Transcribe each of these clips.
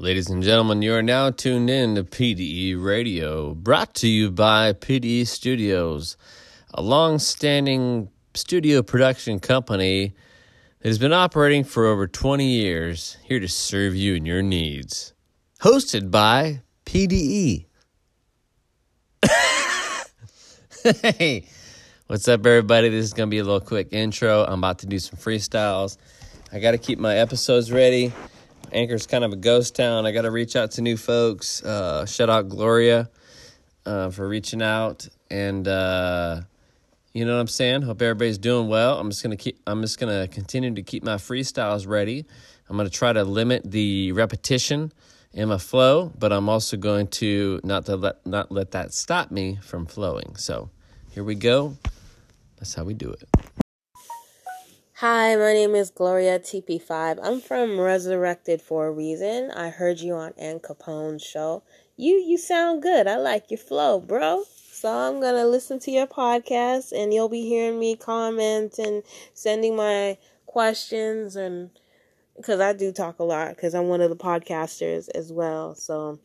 Ladies and gentlemen, you are now tuned in to PDE Radio, brought to you by PDE Studios, a long standing studio production company that has been operating for over 20 years, here to serve you and your needs. Hosted by PDE. hey, what's up, everybody? This is going to be a little quick intro. I'm about to do some freestyles. I got to keep my episodes ready. Anchor's kind of a ghost town. I got to reach out to new folks. Uh, shout out Gloria uh, for reaching out, and uh, you know what I'm saying. Hope everybody's doing well. I'm just gonna keep. I'm just gonna continue to keep my freestyles ready. I'm gonna try to limit the repetition in my flow, but I'm also going to not to let not let that stop me from flowing. So here we go. That's how we do it. Hi, my name is Gloria TP5. I'm from Resurrected for a Reason. I heard you on Ann Capone's show. You you sound good. I like your flow, bro. So I'm gonna listen to your podcast, and you'll be hearing me comment and sending my questions, and because I do talk a lot, because I'm one of the podcasters as well. So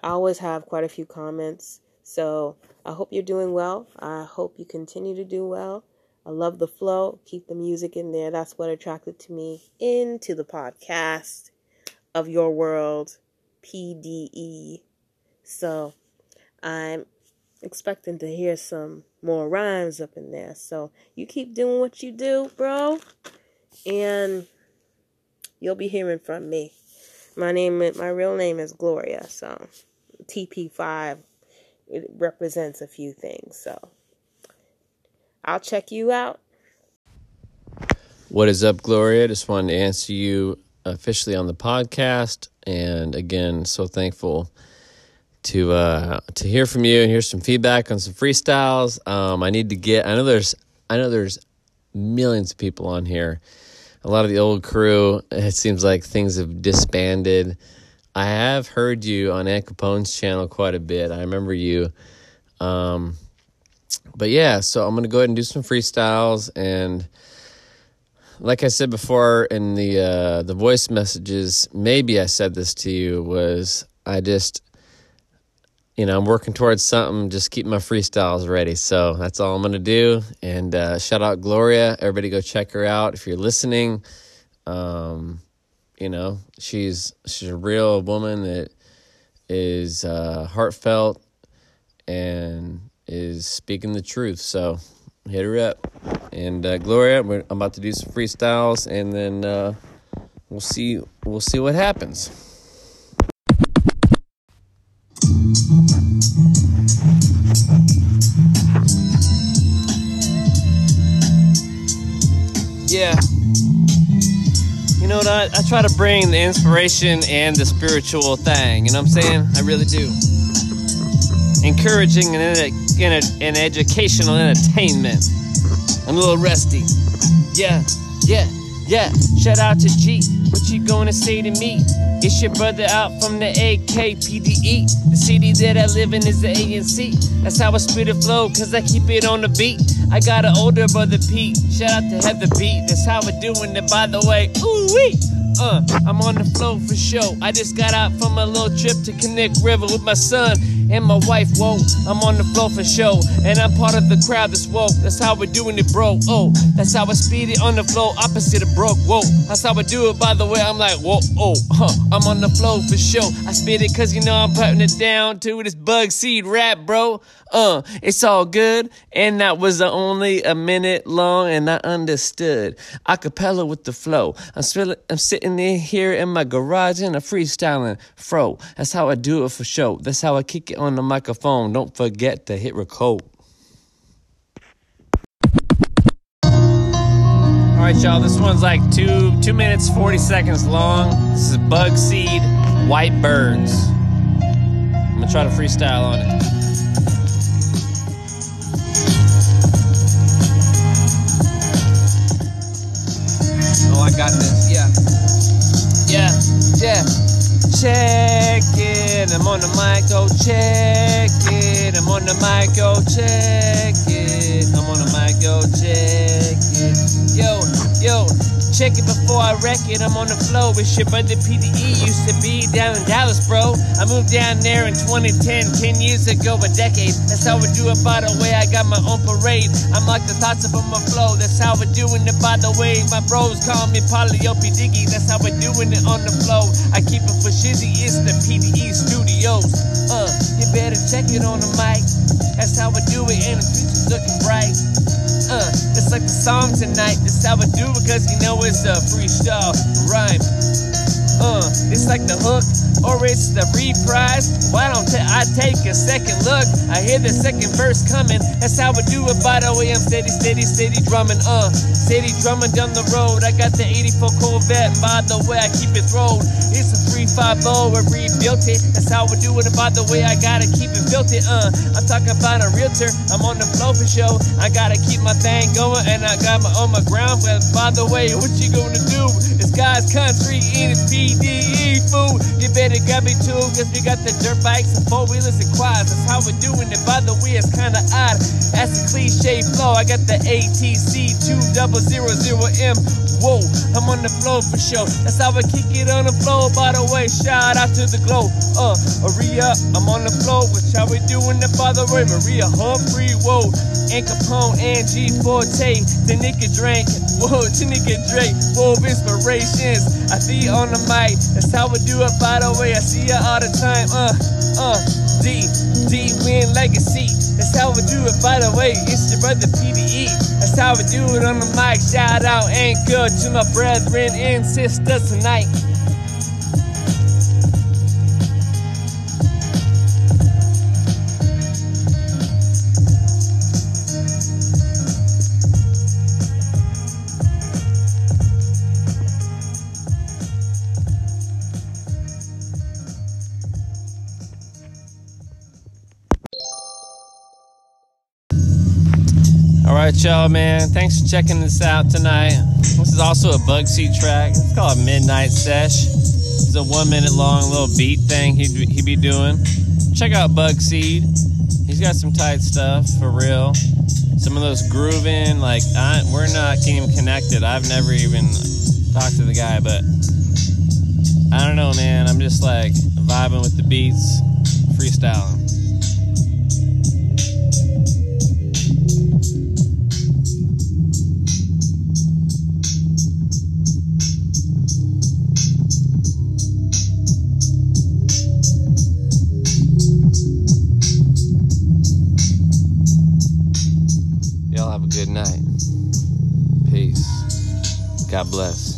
I always have quite a few comments. So I hope you're doing well. I hope you continue to do well. I love the flow. Keep the music in there. That's what attracted to me into the podcast of your world, PDE. So I'm expecting to hear some more rhymes up in there. So you keep doing what you do, bro, and you'll be hearing from me. My name, my real name is Gloria. So TP5, it represents a few things. So I'll check you out. What is up, Gloria? Just wanted to answer you officially on the podcast, and again, so thankful to uh, to hear from you and hear some feedback on some freestyles. Um, I need to get. I know there's. I know there's millions of people on here. A lot of the old crew. It seems like things have disbanded. I have heard you on Ann Capone's channel quite a bit. I remember you. Um, but yeah, so I'm gonna go ahead and do some freestyles, and like I said before in the uh, the voice messages, maybe I said this to you was I just, you know, I'm working towards something. Just keep my freestyles ready. So that's all I'm gonna do. And uh, shout out Gloria. Everybody go check her out if you're listening. Um, you know, she's she's a real woman that is uh, heartfelt and is speaking the truth. So hit her up. And uh, Gloria, I'm about to do some freestyles, and then uh, we'll see. We'll see what happens. Yeah. You know what? I, I try to bring the inspiration and the spiritual thing. You know what I'm saying? I really do encouraging and, and, and educational entertainment. I'm a little rusty. Yeah, yeah, yeah. Shout out to G. What you gonna say to me? It's your brother out from the AKPDE. The city that I live in is the ANC. That's how I spit it flow, cause I keep it on the beat. I got an older brother Pete. Shout out to Heather Beat. That's how we're doing it, by the way. Ooh wee. Uh, I'm on the flow for show. I just got out from a little trip to Connect River with my son and my wife. Whoa, I'm on the flow for show, and I'm part of the crowd that's woke. That's how we're doing it, bro. Oh, that's how I speed it on the flow, opposite of broke. Whoa, that's how I do it. By the way, I'm like, whoa, oh, huh. I'm on the flow for show. I spit it cause you know I'm putting it down to this Bugseed rap, bro. Uh, it's all good. And that was only a minute long, and I understood. Acapella with the flow. I'm, still, I'm sitting in here in my garage and I'm freestyling. Fro, that's how I do it for show. That's how I kick it on the microphone. Don't forget to hit record. All right, y'all. This one's like two two minutes forty seconds long. This is Bugseed, White Birds. I'm gonna try to freestyle on it. Oh, I got this. Yeah. Yeah. Yeah. It. I'm on the mic. Go check it. I'm on the mic. Go check before I wreck it. I'm on the flow shit, but the PDE used to be down in Dallas, bro. I moved down there in 2010, 10 years ago, a decade. That's how we do it, by the way. I got my own parade. I'm like the thoughts of my flow. That's how we're doing it, by the way. My bros call me Polyopi Diggy. That's how we're doing it on the flow. I keep it for shizzy. It's the PDE Studios. Uh, you better check it on the mic. That's how we do it, the song tonight. That's how I do cause you know it's a freestyle rhyme. Uh, it's like the hook, or it's the reprise. Why don't I take a second look? I hear the second verse coming. That's how I do it. By the way, I'm steady, steady, steady drumming. Uh, steady drumming down the road. I got the 84 Corvette. By the way, I keep it rolled. It's a 350. We rebuilt it. That's how we do it. By the way, I gotta keep it built it. Uh, I'm talking about a realtor. I'm on the flow for show. I gotta keep my thing going, and I got my on my ground. But by the way, what you gonna do? It's God's country in its PDE fool. You better grab me too, cause we got the dirt bikes and four wheelers and quads. That's how we're doing it. By the way, it's kinda odd. That's a cliche flow. I got the ATC 2000M. Whoa, I'm on the flow for sure. That's how I kick it on the flow. By the way, shout out to the glow. Uh, Maria, I'm on the flow. Which how we it? By the way, Maria Humphrey. Whoa, Ann Capone, Angie Forte, the nigga drink. Whoa, the nigga Drake. Whoa, inspirations. I see you on the mic. That's how we do it. By the way, I see you all the time. Uh, uh, D, D win legacy. That's how we do it. By the way, it's your brother PDE. That's how we do it on the mic. Shout out and good to my brethren and sisters tonight. Y'all, man. Thanks for checking this out tonight. This is also a Bugseed track. It's called Midnight Sesh. It's a one minute long little beat thing he'd, he'd be doing. Check out Bugseed. He's got some tight stuff for real. Some of those grooving, like, I, we're not even connected. I've never even talked to the guy, but I don't know, man. I'm just like vibing with the beats, freestyling. God bless.